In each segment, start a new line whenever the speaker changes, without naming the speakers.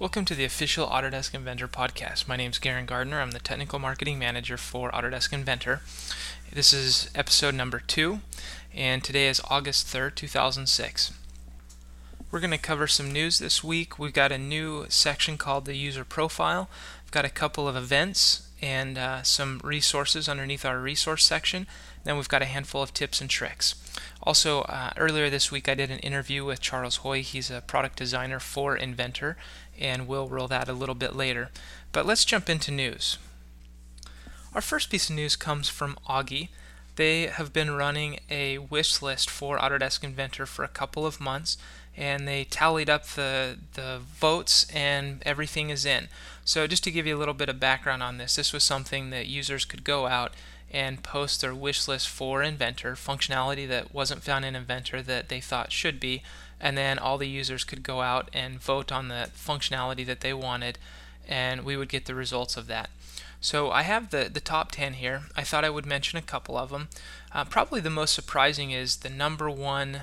Welcome to the official Autodesk Inventor podcast. My name is Garen Gardner. I'm the Technical Marketing Manager for Autodesk Inventor. This is episode number two, and today is August 3rd, 2006. We're going to cover some news this week. We've got a new section called the User Profile. We've got a couple of events and uh, some resources underneath our resource section. Then we've got a handful of tips and tricks. Also, uh, earlier this week I did an interview with Charles Hoy. He's a product designer for Inventor, and we'll roll that a little bit later. But let's jump into news. Our first piece of news comes from AUGI. They have been running a wish list for Autodesk Inventor for a couple of months, and they tallied up the the votes, and everything is in. So, just to give you a little bit of background on this, this was something that users could go out and post their wish list for Inventor, functionality that wasn't found in Inventor that they thought should be, and then all the users could go out and vote on the functionality that they wanted, and we would get the results of that. So I have the, the top 10 here. I thought I would mention a couple of them. Uh, probably the most surprising is the number one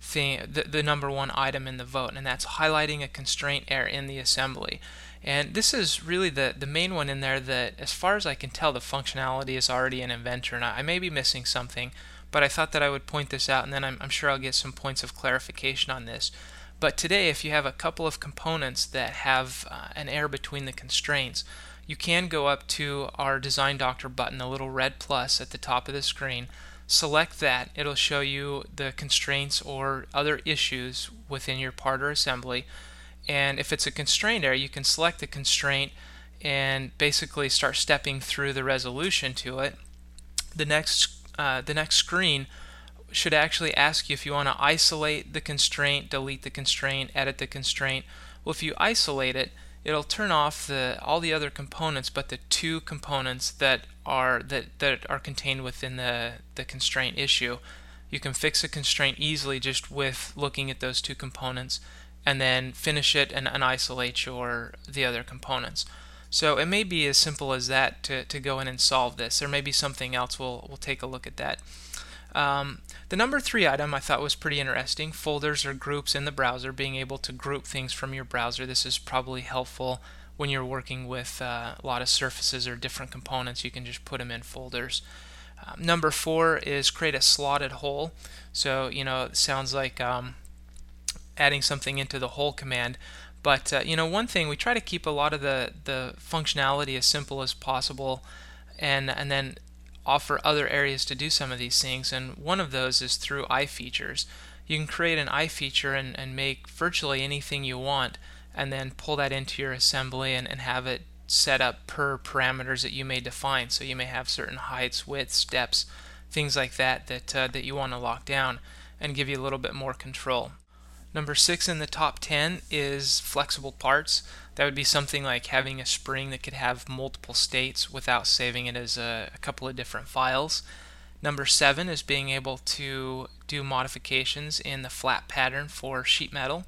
thing, the, the number one item in the vote, and that's highlighting a constraint error in the assembly. And this is really the, the main one in there that, as far as I can tell, the functionality is already in Inventor. And I, I may be missing something, but I thought that I would point this out, and then I'm, I'm sure I'll get some points of clarification on this. But today, if you have a couple of components that have uh, an error between the constraints, you can go up to our Design Doctor button, the little red plus at the top of the screen. Select that. It'll show you the constraints or other issues within your part or assembly. And if it's a constraint error, you can select the constraint and basically start stepping through the resolution to it. The next uh, the next screen should actually ask you if you want to isolate the constraint, delete the constraint, edit the constraint. Well, if you isolate it, it'll turn off the all the other components but the two components that are that, that are contained within the, the constraint issue. You can fix a constraint easily just with looking at those two components and then finish it and, and isolate your the other components. So it may be as simple as that to, to go in and solve this. There may be something else. We'll, we'll take a look at that. Um, the number three item I thought was pretty interesting. Folders or groups in the browser, being able to group things from your browser. This is probably helpful when you're working with uh, a lot of surfaces or different components. You can just put them in folders. Um, number four is create a slotted hole. So, you know, it sounds like um, adding something into the hole command. But uh, you know, one thing we try to keep a lot of the the functionality as simple as possible, and and then offer other areas to do some of these things. And one of those is through iFeatures. You can create an iFeature and, and make virtually anything you want, and then pull that into your assembly and, and have it set up per parameters that you may define. So you may have certain heights, widths, depths, things like that that uh, that you want to lock down and give you a little bit more control. Number six in the top 10 is flexible parts. That would be something like having a spring that could have multiple states without saving it as a, a couple of different files. Number seven is being able to do modifications in the flat pattern for sheet metal.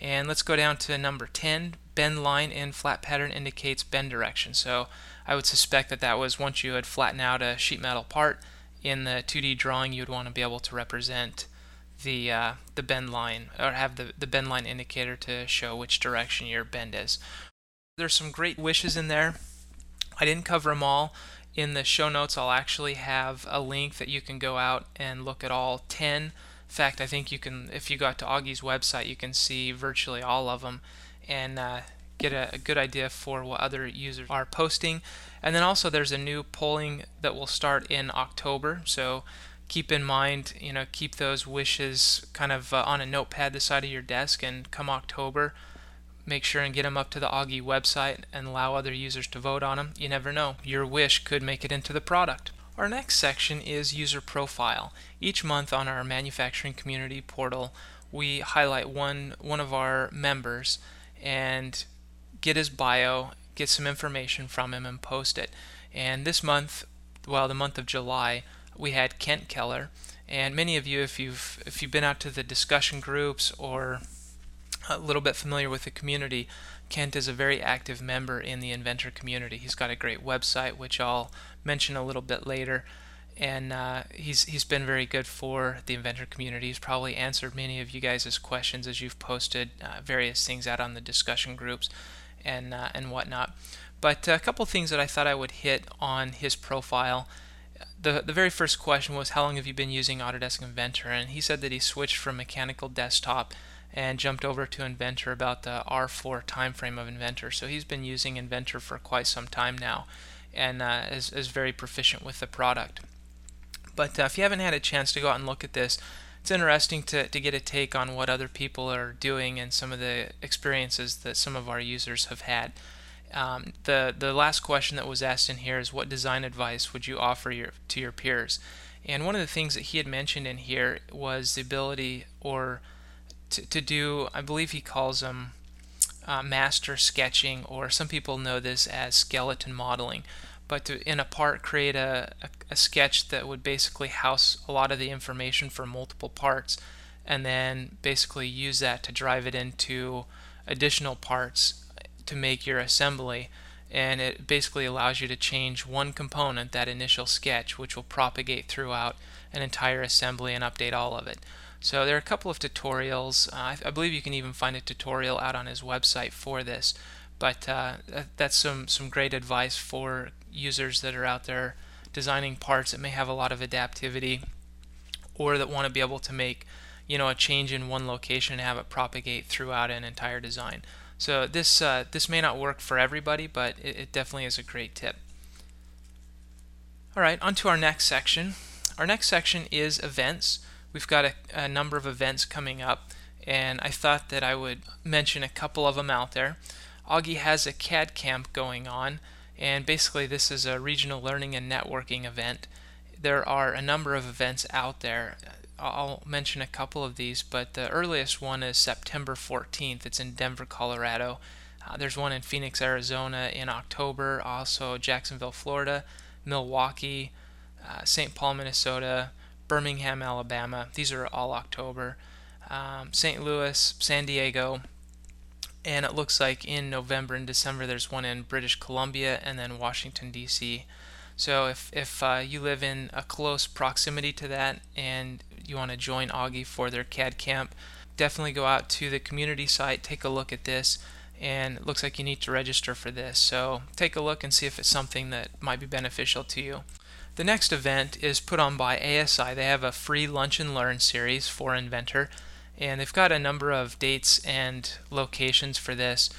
And let's go down to number 10. Bend line in flat pattern indicates bend direction. So I would suspect that that was once you had flattened out a sheet metal part in the 2D drawing, you would want to be able to represent the uh, the bend line or have the, the bend line indicator to show which direction your bend is. There's some great wishes in there. I didn't cover them all. In the show notes, I'll actually have a link that you can go out and look at all 10. In fact, I think you can, if you go to AUGI's website, you can see virtually all of them and uh, get a, a, good idea for what other users are posting. And then also, there's a new polling that will start in October. So keep in mind, you know, keep those wishes kind of uh, on a notepad the side of your desk, and come October, make sure and get them up to the AUGI website and allow other users to vote on them. You never know, your wish could make it into the product. Our next section is user profile. Each month on our manufacturing community portal, we highlight one one of our members and get his bio, get some information from him and post it. And this month, well, the month of July, we had Kent Keller, and many of you, if you've if you've been out to the discussion groups or a little bit familiar with the community, Kent is a very active member in the inventor community. He's got a great website, which I'll mention a little bit later. and uh, he's he's been very good for the inventor community. He's probably answered many of you guys' questions as you've posted uh, various things out on the discussion groups and uh, and whatnot. But a couple things that I thought I would hit on his profile. The the very first question was how long have you been using Autodesk Inventor? And he said that he switched from mechanical desktop and jumped over to Inventor about the R4 timeframe of Inventor. So he's been using Inventor for quite some time now and uh, is, is very proficient with the product. But uh, if you haven't had a chance to go out and look at this, it's interesting to, to get a take on what other people are doing and some of the experiences that some of our users have had. Um, the the last question that was asked in here is what design advice would you offer your, to your peers? And one of the things that he had mentioned in here was the ability or to, to do, I believe he calls them uh, master sketching, or some people know this as skeleton modeling, but to in a part create a, a, a, sketch that would basically house a lot of the information for multiple parts and then basically use that to drive it into additional parts to make your assembly and it basically allows you to change one component that initial sketch which will propagate throughout an entire assembly and update all of it so there are a couple of tutorials uh, I, believe you can even find a tutorial out on his website for this but uh, that's some some great advice for users that are out there designing parts that may have a lot of adaptivity or that want to be able to make you know a change in one location and have it propagate throughout an entire design. So this uh, this may not work for everybody, but it, it definitely is a great tip. All right, on to our next section. Our next section is events. We've got a, a number of events coming up, and I thought that I would mention a couple of them out there. AUGI has a CAD camp going on and basically this is a regional learning and networking event. There are a number of events out there. I'll mention a couple of these, but the earliest one is September 14th. It's in Denver, Colorado. Uh, there's one in Phoenix, Arizona in October, also Jacksonville, Florida, Milwaukee, uh, St. Paul, Minnesota, Birmingham, Alabama. These are all October. Um, St. Louis, San Diego, and it looks like in November and December there's one in British Columbia and then Washington D.C. So if if uh, you live in a close proximity to that and you want to join AUGI for their CAD camp, definitely go out to the community site, take a look at this, and it looks like you need to register for this. So take a look and see if it's something that might be beneficial to you. The next event is put on by ASI. They have a free lunch and learn series for Inventor and they've got a number of dates and locations for this.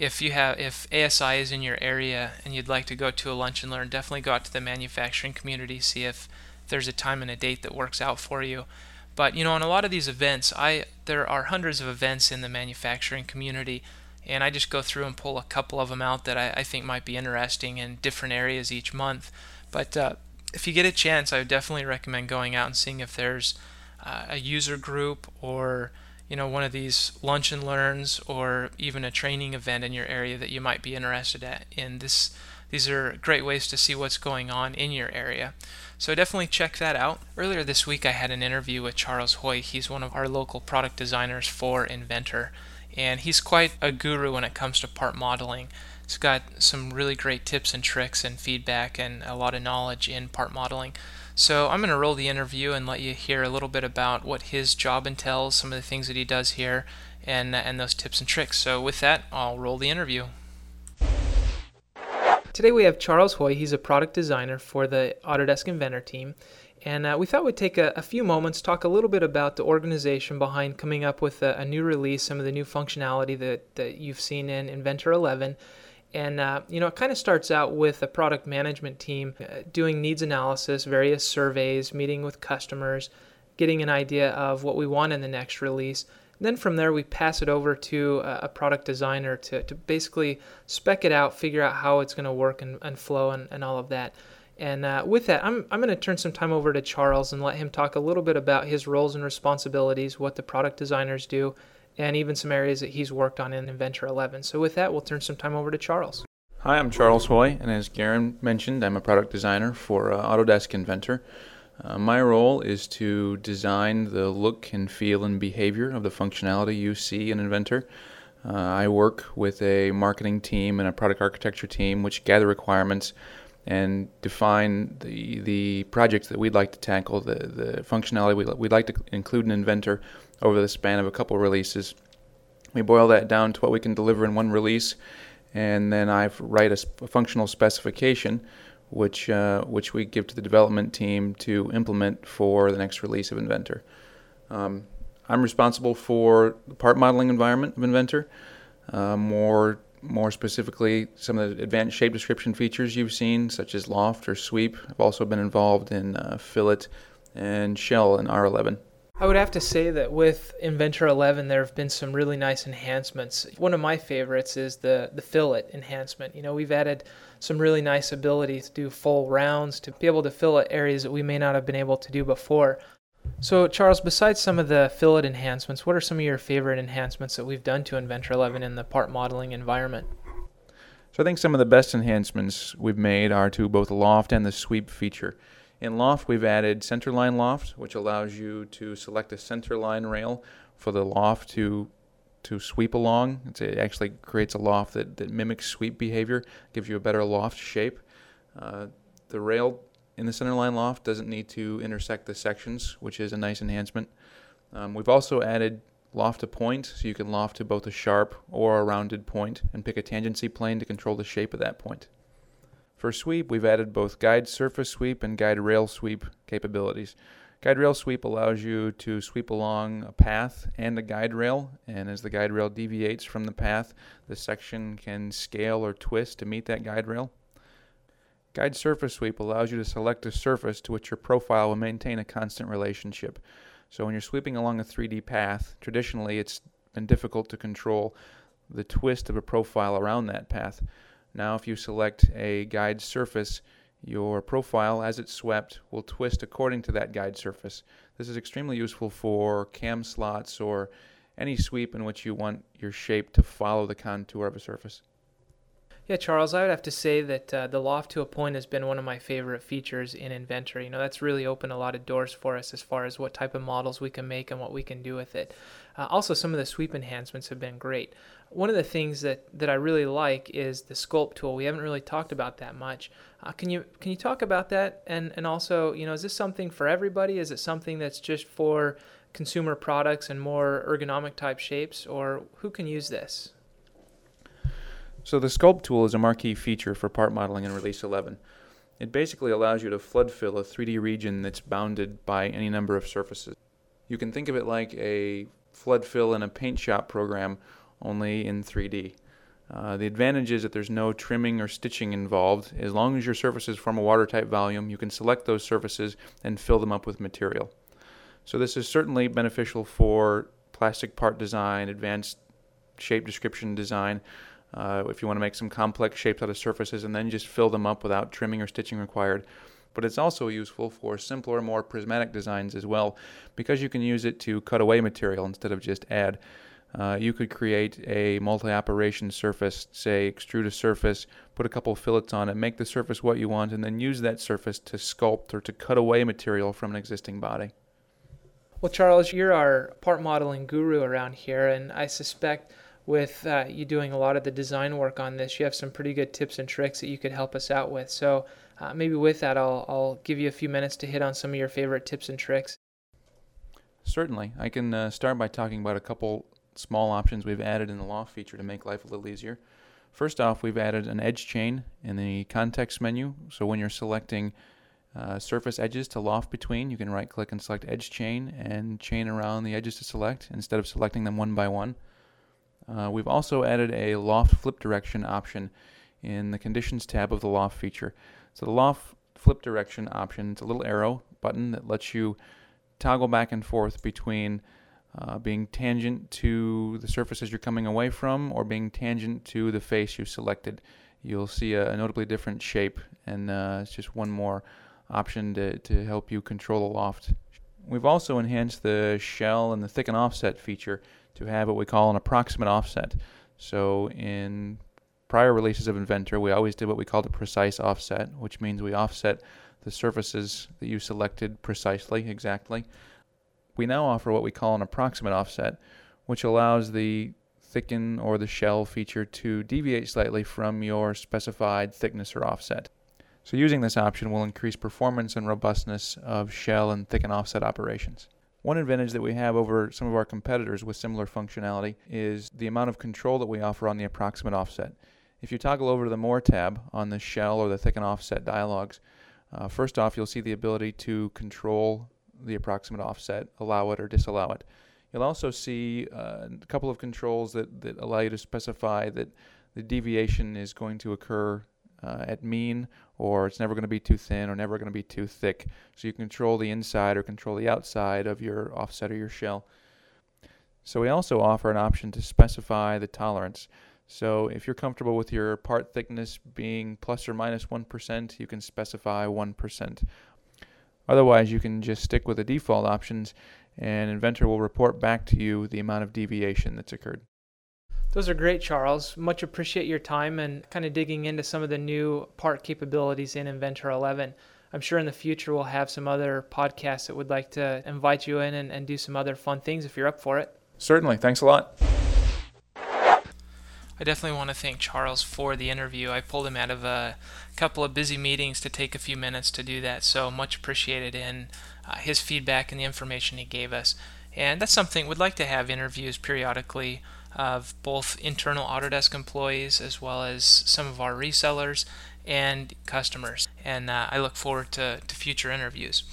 If you have if ASI is in your area and you'd like to go to a lunch and learn, definitely go out to the manufacturing community, see if there's a time and a date that works out for you. But you know, on a lot of these events, I there are hundreds of events in the manufacturing community, and I just go through and pull a couple of them out that I, I think might be interesting in different areas each month. But uh, if you get a chance, I would definitely recommend going out and seeing if there's uh, a user group or you know one of these lunch and learns or even a training event in your area that you might be interested in this these are great ways to see what's going on in your area. So definitely check that out. Earlier this week i had an interview with charles hoy. He's one of our local product designers for inventor. And he's quite a guru when it comes to part modeling. He's got some really great tips and tricks and feedback and a lot of knowledge in part modeling so I'm going to roll the interview and let you hear a little bit about what his job entails, some of the things that he does here, and, and those tips and tricks. So with that, I'll roll the interview. Today we have Charles Hoy. He's a product designer for the Autodesk Inventor team. And uh, we thought we'd take a, a, few moments, talk a little bit about the organization behind coming up with a, a new release, some of the new functionality that, that you've seen in Inventor 11, and uh, you know, it kind of starts out with a product management team uh, doing needs analysis, various surveys, meeting with customers, getting an idea of what we want in the next release. Then from there, we pass it over to a product designer to, to basically spec it out, figure out how it's going to work and, and flow and, and all of that. And uh, with that, I'm, I'm going to turn some time over to Charles and let him talk a little bit about his roles and responsibilities, what the product designers do, and even some areas that he's worked on in Inventor 11. So with that, we'll turn some time over to Charles.
Hi, I'm Charles Hoy, and as Garen mentioned, I'm a product designer for uh, Autodesk Inventor. Uh, my role is to design the look and feel and behavior of the functionality you see in Inventor. Uh, I work with a marketing team and a product architecture team which gather requirements and define the the projects that we'd like to tackle, the the functionality we'd, we'd like to include in Inventor over the span of a couple releases. We boil that down to what we can deliver in one release, and then I write a, functional specification, which uh, which we give to the development team to implement for the next release of Inventor. Um, I'm responsible for the part modeling environment of Inventor. Uh, more more specifically, some of the advanced shape description features you've seen, such as loft or sweep. I've also been involved in uh, fillet and shell in R11.
I would have to say that with Inventor 11, there have been some really nice enhancements. One of my favorites is the, the fillet enhancement. You know, we've added some really nice ability to do full rounds, to be able to fillet areas that we may not have been able to do before. So, Charles, besides some of the fillet enhancements, what are some of your favorite enhancements that we've done to Inventor 11 in the part modeling environment?
So, I think some of the best enhancements we've made are to both the loft and the sweep feature. In Loft, we've added centerline loft, which allows you to select a centerline rail for the loft to to sweep along. it actually creates a loft that, that mimics sweep behavior, gives you a better loft shape. Uh, the rail in the centerline loft doesn't need to intersect the sections, which is a nice enhancement. Um, we've also added loft to point, so you can loft to both a sharp or a rounded point and pick a tangency plane to control the shape of that point. For sweep, we've added both guide surface sweep and guide rail sweep capabilities. Guide rail sweep allows you to sweep along a path and a guide rail, and as the guide rail deviates from the path, the section can scale or twist to meet that guide rail. Guide surface sweep allows you to select a surface to which your profile will maintain a constant relationship. So when you're sweeping along a 3D path, traditionally it's been difficult to control the twist of a profile around that path. Now if you select a guide surface, your profile as it's swept will twist according to that guide surface. This is extremely useful for cam slots or any sweep in which you want your shape to follow the contour of a surface.
Yeah, Charles, I would have to say that uh, the loft to a point has been one of my favorite features in Inventor. You know, that's really opened a lot of doors for us as far as what type of models we can make and what we can do with it. Uh, also, some of the sweep enhancements have been great. One of the things that, that I really like is the sculpt tool. We haven't really talked about that much. Uh, can you can you talk about that? And and also, you know, is this something for everybody? Is it something that's just for consumer products and more ergonomic type shapes, or who can use this?
So the Sculpt tool is a marquee feature for part modeling in Release 11. It basically allows you to flood fill a 3D region that's bounded by any number of surfaces. You can think of it like a flood fill in a paint shop program, only in 3D. Uh, the advantage is that there's no trimming or stitching involved. As long as your surfaces form a watertight volume, you can select those surfaces and fill them up with material. So this is certainly beneficial for plastic part design, advanced shape description design, uh, if you want to make some complex shapes out of surfaces and then just fill them up without trimming or stitching required. But it's also useful for simpler, more prismatic designs as well, because you can use it to cut away material instead of just add. Uh, you could create a multi-operation surface, say extrude a surface, put a couple fillets on it, make the surface what you want, and then use that surface to sculpt or to cut away material from an existing body.
Well, Charles, you're our part modeling guru around here, and I suspect with uh, you doing a lot of the design work on this, you have some pretty good tips and tricks that you could help us out with. So uh, maybe with that, I'll, I'll give you a few minutes to hit on some of your favorite tips and tricks.
Certainly. I can uh, start by talking about a couple small options we've added in the loft feature to make life a little easier. First off, we've added an edge chain in the context menu. So when you're selecting uh, surface edges to loft between, you can right click and select edge chain and chain around the edges to select instead of selecting them one by one. Uh, we've also added a loft flip direction option in the conditions tab of the loft feature. So the loft flip direction option is a little arrow button that lets you toggle back and forth between uh, being tangent to the surfaces you're coming away from or being tangent to the face you selected. You'll see a, notably different shape and uh, it's just one more option to, to help you control the loft. We've also enhanced the shell and the thicken offset feature to have what we call an approximate offset. So in prior releases of Inventor, we always did what we called a precise offset, which means we offset the surfaces that you selected precisely, exactly. We now offer what we call an approximate offset, which allows the thicken or the shell feature to deviate slightly from your specified thickness or offset. So using this option will increase performance and robustness of shell and thicken offset operations. One advantage that we have over some of our competitors with similar functionality is the amount of control that we offer on the approximate offset. If you toggle over to the More tab on the shell or the thicken offset dialogs, uh, first off, you'll see the ability to control the approximate offset, allow it or disallow it. You'll also see uh, a couple of controls that, that allow you to specify that the deviation is going to occur uh, at mean or it's never going to be too thin or never going to be too thick. So you control the inside or control the outside of your offset or your shell. So we also offer an option to specify the tolerance. So if you're comfortable with your part thickness being plus or minus 1, you can specify 1%. Otherwise, you can just stick with the default options and Inventor will report back to you the amount of deviation that's occurred.
Those are great, Charles. Much appreciate your time and kind of digging into some of the new part capabilities in Inventor 11. I'm sure in the future we'll have some other podcasts that would like to invite you in and, and do some other fun things if you're up for it.
Certainly. Thanks a lot.
I definitely want to thank Charles for the interview. I pulled him out of a couple of busy meetings to take a few minutes to do that, so much appreciated in uh, his feedback and the information he gave us. And that's something we'd like to have interviews periodically of both internal Autodesk employees as well as some of our resellers and customers. And uh, I look forward to, to future interviews.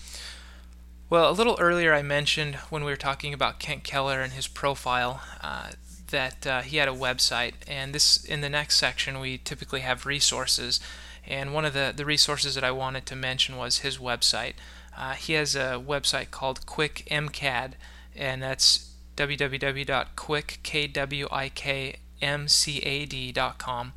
Well, a little earlier I mentioned when we were talking about Kent Keller and his profile uh, that uh, he had a website, and this in the next section we typically have resources, and one of the the resources that I wanted to mention was his website. Uh, he has a website called KWiKMcad, and that's www.quick.com,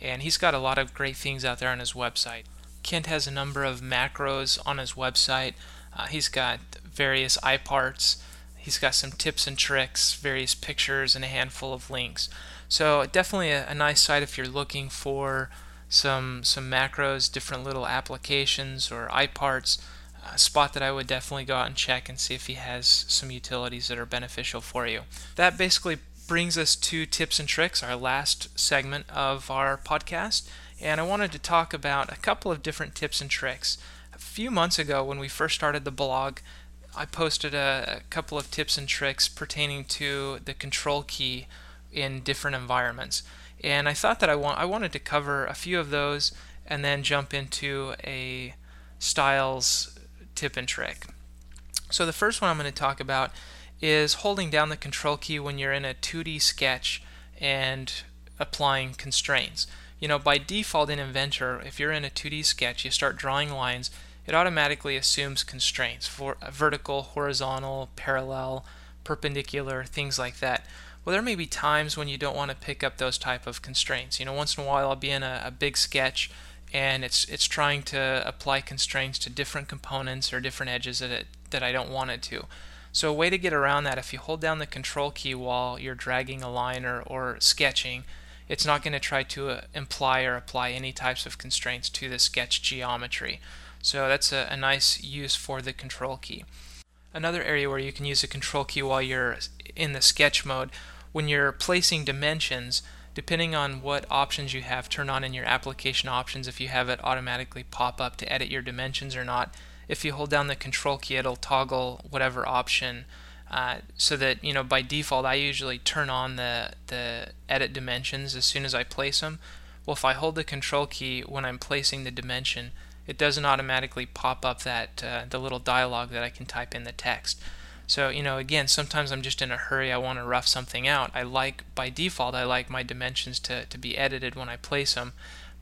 and he's got a lot of great things out there on his website. Kent has a number of macros on his website. Uh, he's got various iParts He's got some tips and tricks, various pictures, and a handful of links. So definitely a, a nice site if you're looking for some some macros, different little applications or iParts. A spot that I would definitely go out and check and see if he has some utilities that are beneficial for you. That basically brings us to tips and tricks, our last segment of our podcast. And I wanted to talk about a couple of different tips and tricks. A few months ago, when we first started the blog, I posted a, a, couple of tips and tricks pertaining to the control key in different environments. And I thought that I want I wanted to cover a few of those and then jump into a styles tip and trick. So the first one I'm going to talk about is holding down the control key when you're in a 2D sketch and applying constraints. You know, by default in Inventor, if you're in a 2D sketch, you start drawing lines it automatically assumes constraints for vertical, horizontal, parallel, perpendicular, things like that. Well, there may be times when you don't want to pick up those type of constraints. You know, once in a while I'll be in a, a big sketch and it's it's trying to apply constraints to different components or different edges that it, that I don't want it to. So a way to get around that, if you hold down the control key while you're dragging a line or, or sketching, it's not going to try to uh, imply or apply any types of constraints to the sketch geometry. So that's a, a nice use for the control key. Another area where you can use the control key while you're in the sketch mode, when you're placing dimensions, depending on what options you have turned on in your application options, if you have it automatically pop up to edit your dimensions or not, if you hold down the control key, it'll toggle whatever option uh, so that you know by default I usually turn on the the edit dimensions as soon as I place them. Well, if I hold the control key when I'm placing the dimension, it doesn't automatically pop up that uh, the little dialog that I can type in the text. So, you know, again, sometimes I'm just in a hurry, I want to rough something out. I like, by default, I like my dimensions to, to be edited when I place them.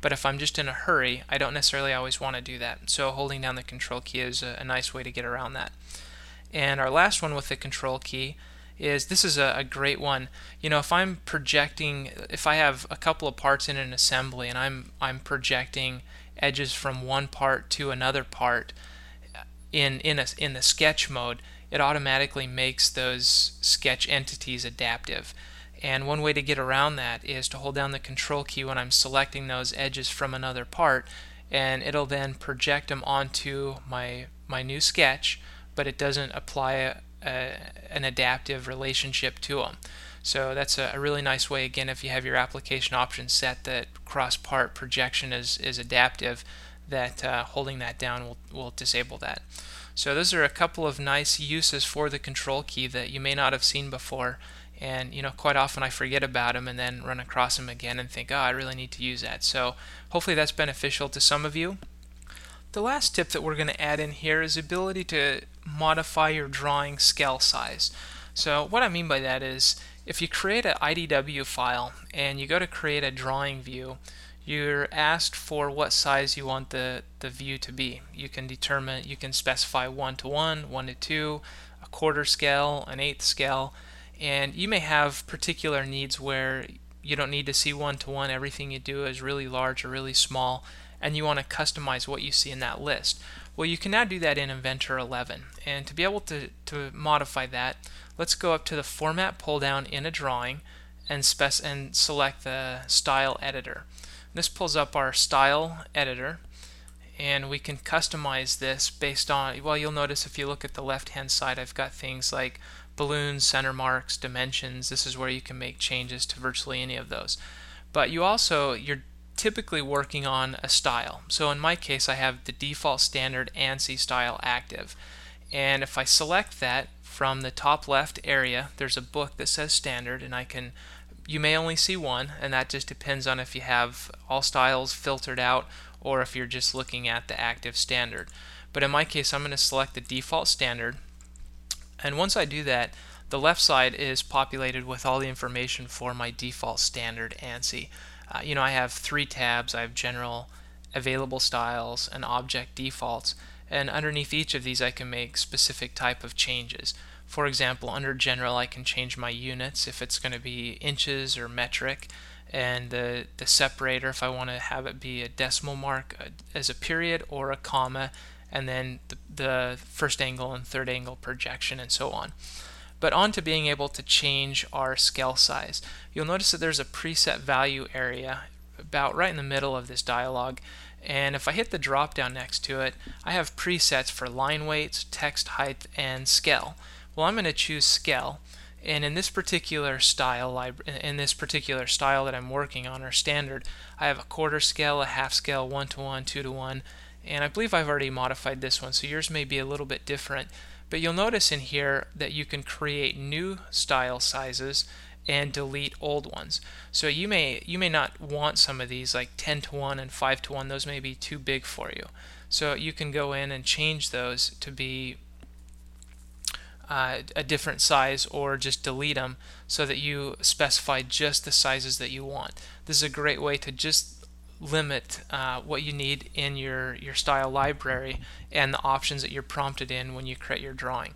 But if I'm just in a hurry, I don't necessarily always want to do that. So holding down the control key is a, a nice way to get around that. And our last one with the control key is this is a, a, great one. You know, if I'm projecting, if I have a couple of parts in an assembly and I'm I'm projecting edges from one part to another part in in a, in the sketch mode, it automatically makes those sketch entities adaptive. And one way to get around that is to hold down the control key when I'm selecting those edges from another part and it'll then project them onto my my new sketch, but it doesn't apply a, a, an adaptive relationship to them. So that's a, really nice way, again, if you have your application options set that cross part projection is, is adaptive, that uh, holding that down will, will disable that. So those are a couple of nice uses for the control key that you may not have seen before. And you know, quite often I forget about them and then run across them again and think, oh, I really need to use that. So hopefully that's beneficial to some of you. The last tip that we're going to add in here is ability to modify your drawing scale size. So what I mean by that is if you create an IDW file and you go to create a drawing view, you're asked for what size you want the, the view to be. You can determine, you can specify 1 to 1, 1 to 2, a quarter scale, an eighth scale, and you may have particular needs where you don't need to see 1 to 1, everything you do is really large or really small, and you want to customize what you see in that list. Well, you can now do that in Inventor 11, and to be able to, to modify that, let's go up to the Format pull down in a drawing and, spec- and select the Style Editor. This pulls up our style editor and we can customize this based on, well you'll notice if you look at the left hand side I've got things like balloons, center marks, dimensions. This is where you can make changes to virtually any of those. But you also, you're typically working on a style. So in my case I have the default standard ANSI style active. And if I select that from the top left area, there's a book that says standard and I can you may only see one, and that just depends on if you have all styles filtered out or if you're just looking at the active standard. But in my case, I'm going to select the default standard, and once I do that, the left side is populated with all the information for my default standard ANSI. Uh, you know, I have three tabs. I have general, available styles, and object defaults, and underneath each of these I can make specific type of changes. For example, under general, I can change my units if it's going to be inches or metric, and the, the separator if I want to have it be a decimal mark uh, as a period or a comma, and then the, the first angle and third angle projection, and so on. But on to being able to change our scale size. You'll notice that there's a preset value area about right in the middle of this dialog. And if I hit the drop down next to it, I have presets for line weights, text height, and scale. Well, I'm going to choose scale. And in this particular style, in this particular style that I'm working on, or standard, I have a quarter scale, a half scale, one to one, two to one, and I believe I've already modified this one, so yours may be a little bit different. But you'll notice in here that you can create new style sizes and delete old ones. So you may you may not want some of these like 10 to 1 and 5 to 1 those may be too big for you. So you can go in and change those to be uh, a different size or just delete them so that you specify just the sizes that you want. This is a great way to just limit uh, what you need in your, your style library and the options that you're prompted in when you create your drawing.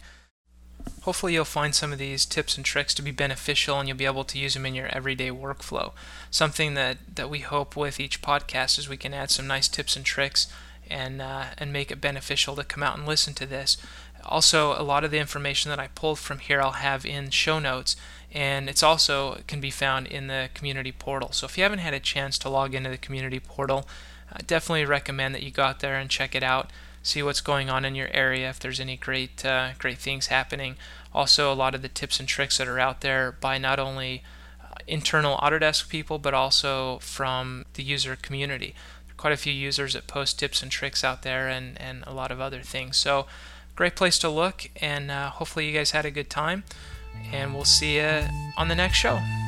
Hopefully you'll find some of these tips and tricks to be beneficial and you'll be able to use them in your everyday workflow. Something that, that we hope with each podcast is we can add some nice tips and tricks and, uh, and make it beneficial to come out and listen to this. Also, a lot of the information that I pulled from here I'll have in show notes, and it's also can be found in the community portal. So if you haven't had a chance to log into the community portal, I definitely recommend that you go out there and check it out, see what's going on in your area, if there's any great uh, great things happening. Also, a lot of the tips and tricks that are out there by not only uh, internal Autodesk people, but also from the user community. quite a few users that post tips and tricks out there, and and a lot of other things. So great place to look, and uh, hopefully you guys had a good time. And we'll see you on the next show.